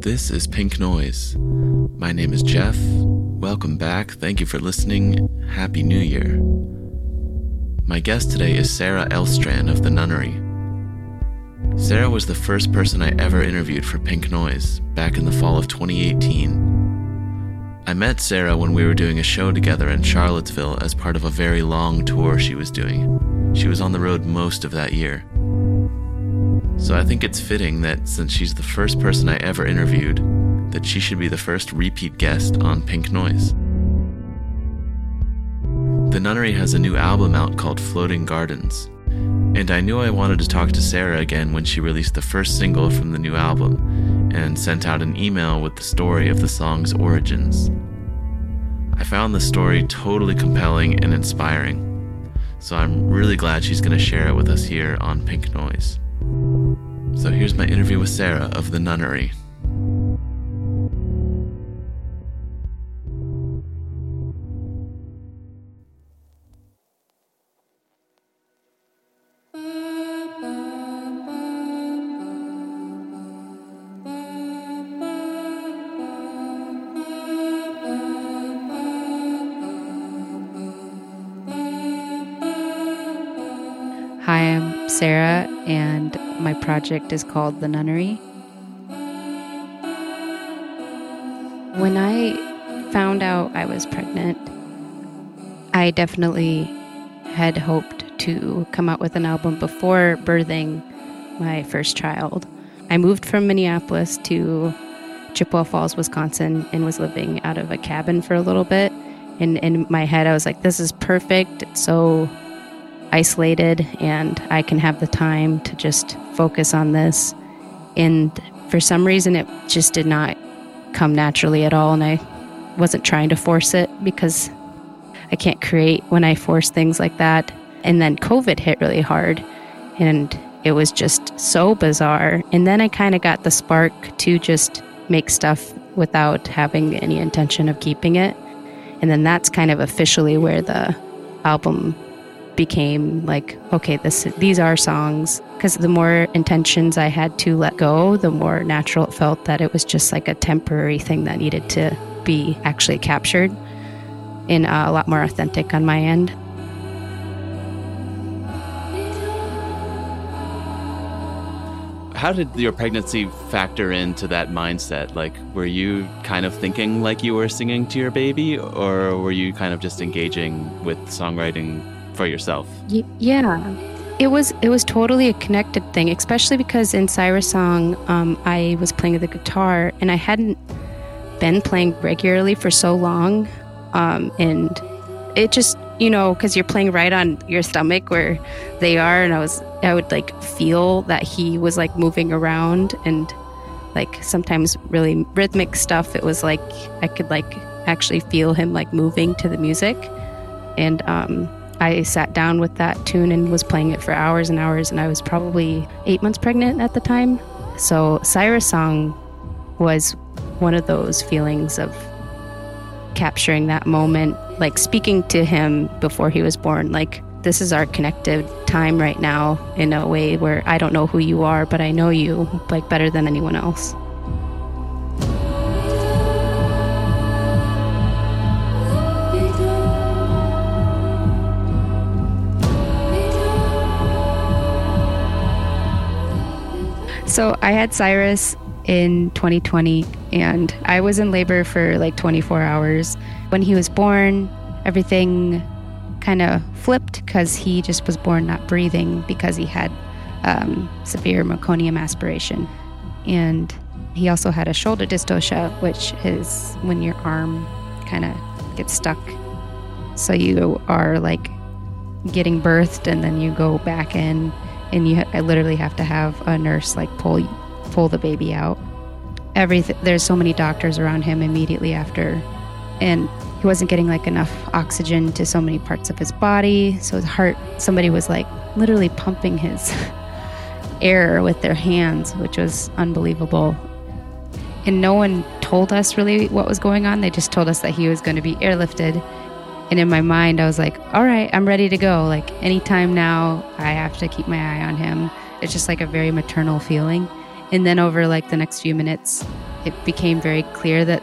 This is Pink Noise. My name is Jeff. Welcome back. Thank you for listening. Happy New Year. My guest today is Sarah Elstrand of The Nunnery. Sarah was the first person I ever interviewed for Pink Noise back in the fall of 2018. I met Sarah when we were doing a show together in Charlottesville as part of a very long tour she was doing. She was on the road most of that year. So I think it's fitting that since she's the first person I ever interviewed, that she should be the first repeat guest on Pink Noise. The Nunnery has a new album out called Floating Gardens, and I knew I wanted to talk to Sarah again when she released the first single from the new album and sent out an email with the story of the song's origins. I found the story totally compelling and inspiring, so I'm really glad she's going to share it with us here on Pink Noise. So here's my interview with Sarah of the Nunnery. Hi, I'm Sarah, and my project is called The Nunnery. When I found out I was pregnant, I definitely had hoped to come out with an album before birthing my first child. I moved from Minneapolis to Chippewa Falls, Wisconsin, and was living out of a cabin for a little bit. And in my head, I was like, this is perfect. It's so isolated and I can have the time to just focus on this. And for some reason, it just did not come naturally at all. And I wasn't trying to force it because I can't create when I force things like that. And then COVID hit really hard and it was just so bizarre. And then I kind of got the spark to just make stuff without having any intention of keeping it. And then that's kind of officially where the album became like okay this these are songs because the more intentions i had to let go the more natural it felt that it was just like a temporary thing that needed to be actually captured in a lot more authentic on my end How did your pregnancy factor into that mindset? Like, were you kind of thinking like you were singing to your baby, or were you kind of just engaging with songwriting for yourself? Y- yeah. It was it was totally a connected thing, especially because in Cyrus song, um, I was playing the guitar and I hadn't been playing regularly for so long, um, and it just you know because you're playing right on your stomach where they are, and I was I would like feel that he was like moving around and like sometimes really rhythmic stuff. It was like I could like actually feel him like moving to the music, and um, I sat down with that tune and was playing it for hours and hours, and I was probably eight months pregnant at the time. So, Cyrus Song was one of those feelings of capturing that moment, like speaking to him before he was born. Like, this is our connected time right now in a way where I don't know who you are, but I know you like better than anyone else. So I had Cyrus in 2020 and I was in labor for like 24 hours. When he was born, everything kind of flipped because he just was born not breathing because he had um, severe meconium aspiration. And he also had a shoulder dystocia, which is when your arm kind of gets stuck. So you are like getting birthed and then you go back in and you I literally have to have a nurse like pull pull the baby out. Everything there's so many doctors around him immediately after, and he wasn't getting like enough oxygen to so many parts of his body. So his heart, somebody was like literally pumping his air with their hands, which was unbelievable. And no one told us really what was going on. They just told us that he was going to be airlifted and in my mind, I was like, all right, I'm ready to go. Like, anytime now, I have to keep my eye on him. It's just like a very maternal feeling. And then over like the next few minutes, it became very clear that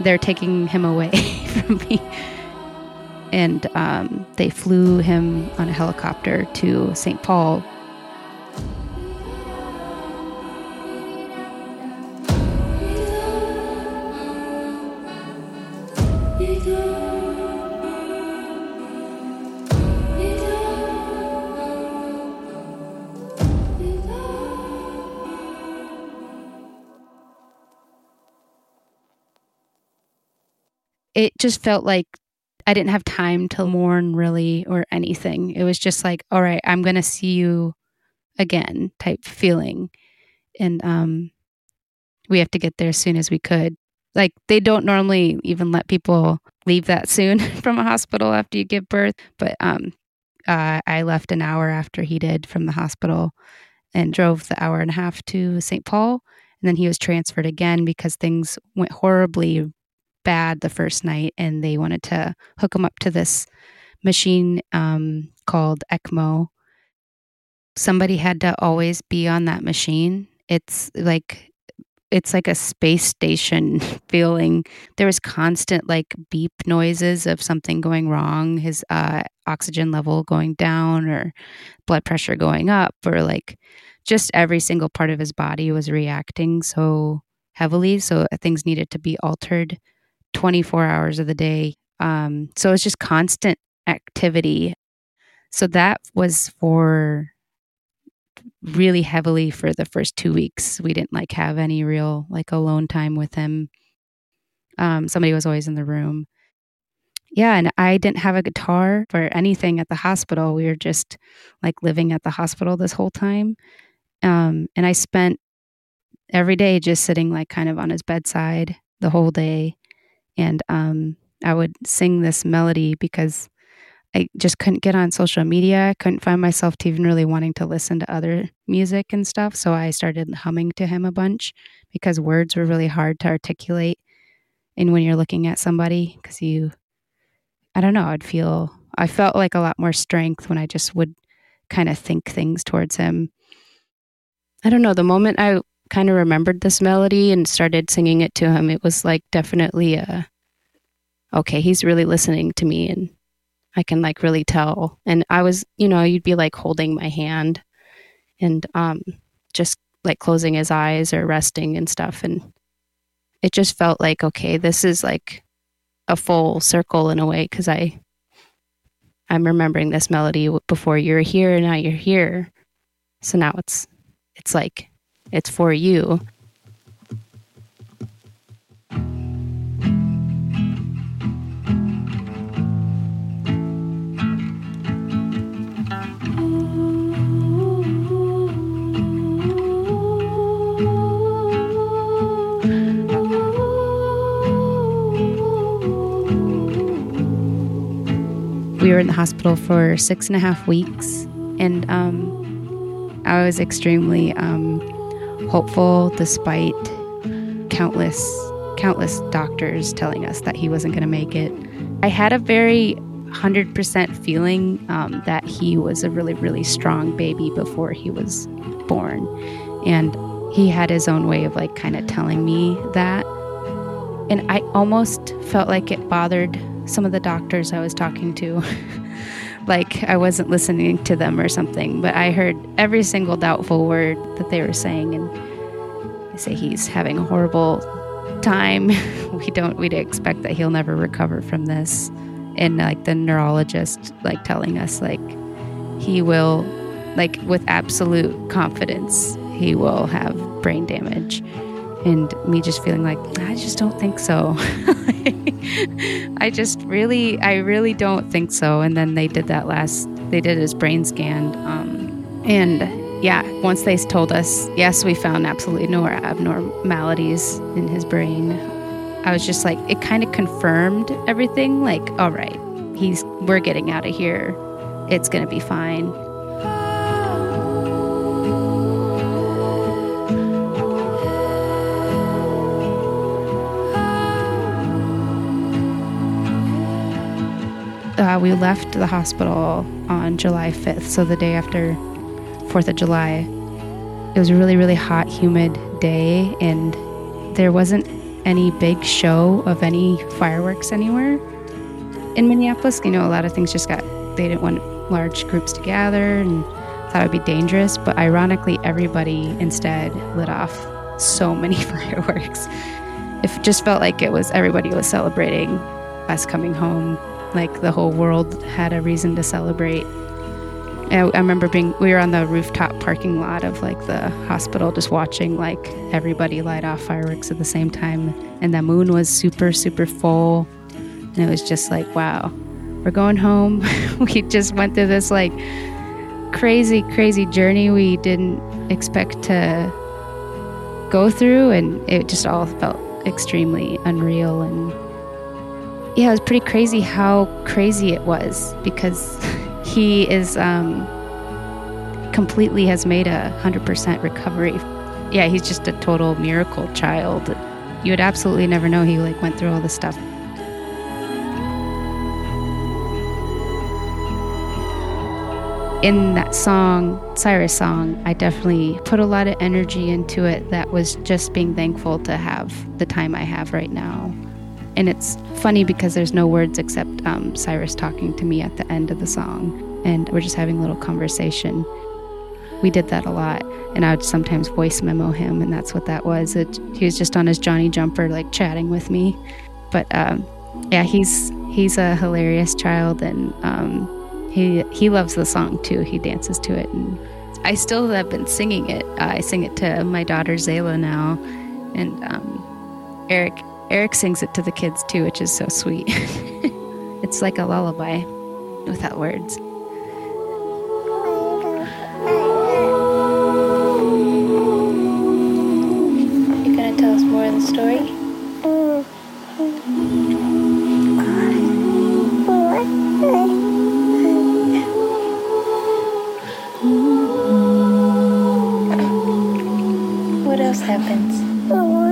they're taking him away from me. And um, they flew him on a helicopter to St. Paul. It just felt like I didn't have time to mourn really or anything. It was just like, all right, I'm going to see you again type feeling. And um we have to get there as soon as we could. Like they don't normally even let people leave that soon from a hospital after you give birth, but um uh, I left an hour after he did from the hospital and drove the hour and a half to St. Paul. And then he was transferred again because things went horribly bad the first night and they wanted to hook him up to this machine um, called ECMO. Somebody had to always be on that machine. It's like it's like a space station feeling. There was constant like beep noises of something going wrong, his uh, oxygen level going down, or blood pressure going up, or like just every single part of his body was reacting so heavily. So things needed to be altered 24 hours of the day. Um, so it's just constant activity. So that was for really heavily for the first two weeks. We didn't like have any real like alone time with him. Um, somebody was always in the room. Yeah, and I didn't have a guitar or anything at the hospital. We were just like living at the hospital this whole time. Um, and I spent every day just sitting like kind of on his bedside the whole day. And um, I would sing this melody because I just couldn't get on social media. I couldn't find myself to even really wanting to listen to other music and stuff. So I started humming to him a bunch because words were really hard to articulate. And when you're looking at somebody, because you, I don't know, I'd feel, I felt like a lot more strength when I just would kind of think things towards him. I don't know, the moment I kind of remembered this melody and started singing it to him, it was like definitely a, okay, he's really listening to me and I can like really tell. And I was, you know, you'd be like holding my hand and um just like closing his eyes or resting and stuff and it just felt like okay, this is like a full circle in a way cuz I I'm remembering this melody before you're here and now you're here. So now it's it's like it's for you. We were in the hospital for six and a half weeks, and um, I was extremely um, hopeful despite countless countless doctors telling us that he wasn't going to make it. I had a very 100% feeling um, that he was a really, really strong baby before he was born. And he had his own way of like kind of telling me that. And I almost felt like it bothered some of the doctors I was talking to. like I wasn't listening to them or something, but I heard every single doubtful word that they were saying and they say he's having a horrible time. we don't we'd expect that he'll never recover from this. And like the neurologist like telling us like he will like with absolute confidence he will have brain damage and me just feeling like I just don't think so. I just really, I really don't think so. And then they did that last, they did his brain scan, um, and yeah, once they told us yes, we found absolutely no abnormalities in his brain. I was just like, it kind of confirmed everything. Like, all right, he's, we're getting out of here. It's gonna be fine. Uh, we left the hospital on July 5th, so the day after 4th of July. it was a really, really hot, humid day, and there wasn't any big show of any fireworks anywhere in Minneapolis. You know, a lot of things just got, they didn't want large groups to gather and thought it would be dangerous. But ironically, everybody instead lit off so many fireworks. It just felt like it was everybody was celebrating us coming home. Like the whole world had a reason to celebrate. I, I remember being, we were on the rooftop parking lot of like the hospital just watching like everybody light off fireworks at the same time. And the moon was super, super full. And it was just like, wow, we're going home. we just went through this like crazy, crazy journey we didn't expect to go through. And it just all felt extremely unreal. And yeah, it was pretty crazy how crazy it was because he is um, completely has made a 100% recovery. Yeah, he's just a total miracle child. You would absolutely never know he like went through all this stuff. in that song, Cyrus song, I definitely put a lot of energy into it that was just being thankful to have the time I have right now. And it's funny because there's no words except um, Cyrus talking to me at the end of the song. And we're just having a little conversation. We did that a lot. And I would sometimes voice memo him, and that's what that was. It, he was just on his Johnny Jumper, like chatting with me. But um, yeah, he's he's a hilarious child, and um, he he loves the song too. He dances to it, and I still have been singing it. Uh, I sing it to my daughter Zayla now, and um, Eric Eric sings it to the kids too, which is so sweet. it's like a lullaby without words. You're gonna tell us more of the story? What else happens?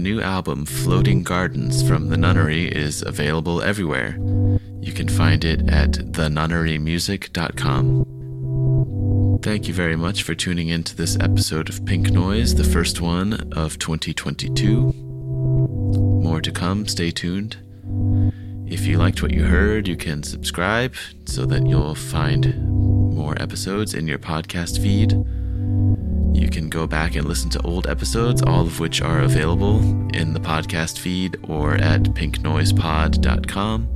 New album Floating Gardens from The Nunnery is available everywhere. You can find it at thenunnerymusic.com. Thank you very much for tuning in to this episode of Pink Noise, the first one of 2022. More to come, stay tuned. If you liked what you heard, you can subscribe so that you'll find more episodes in your podcast feed. Can go back and listen to old episodes, all of which are available in the podcast feed or at pinknoisepod.com.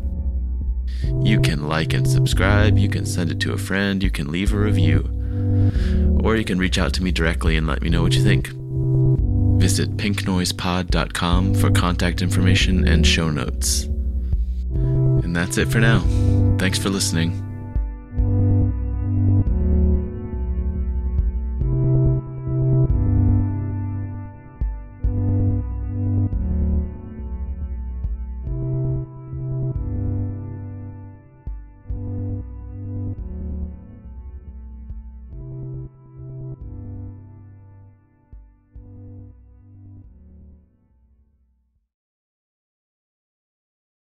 You can like and subscribe, you can send it to a friend, you can leave a review, or you can reach out to me directly and let me know what you think. Visit pinknoisepod.com for contact information and show notes. And that's it for now. Thanks for listening.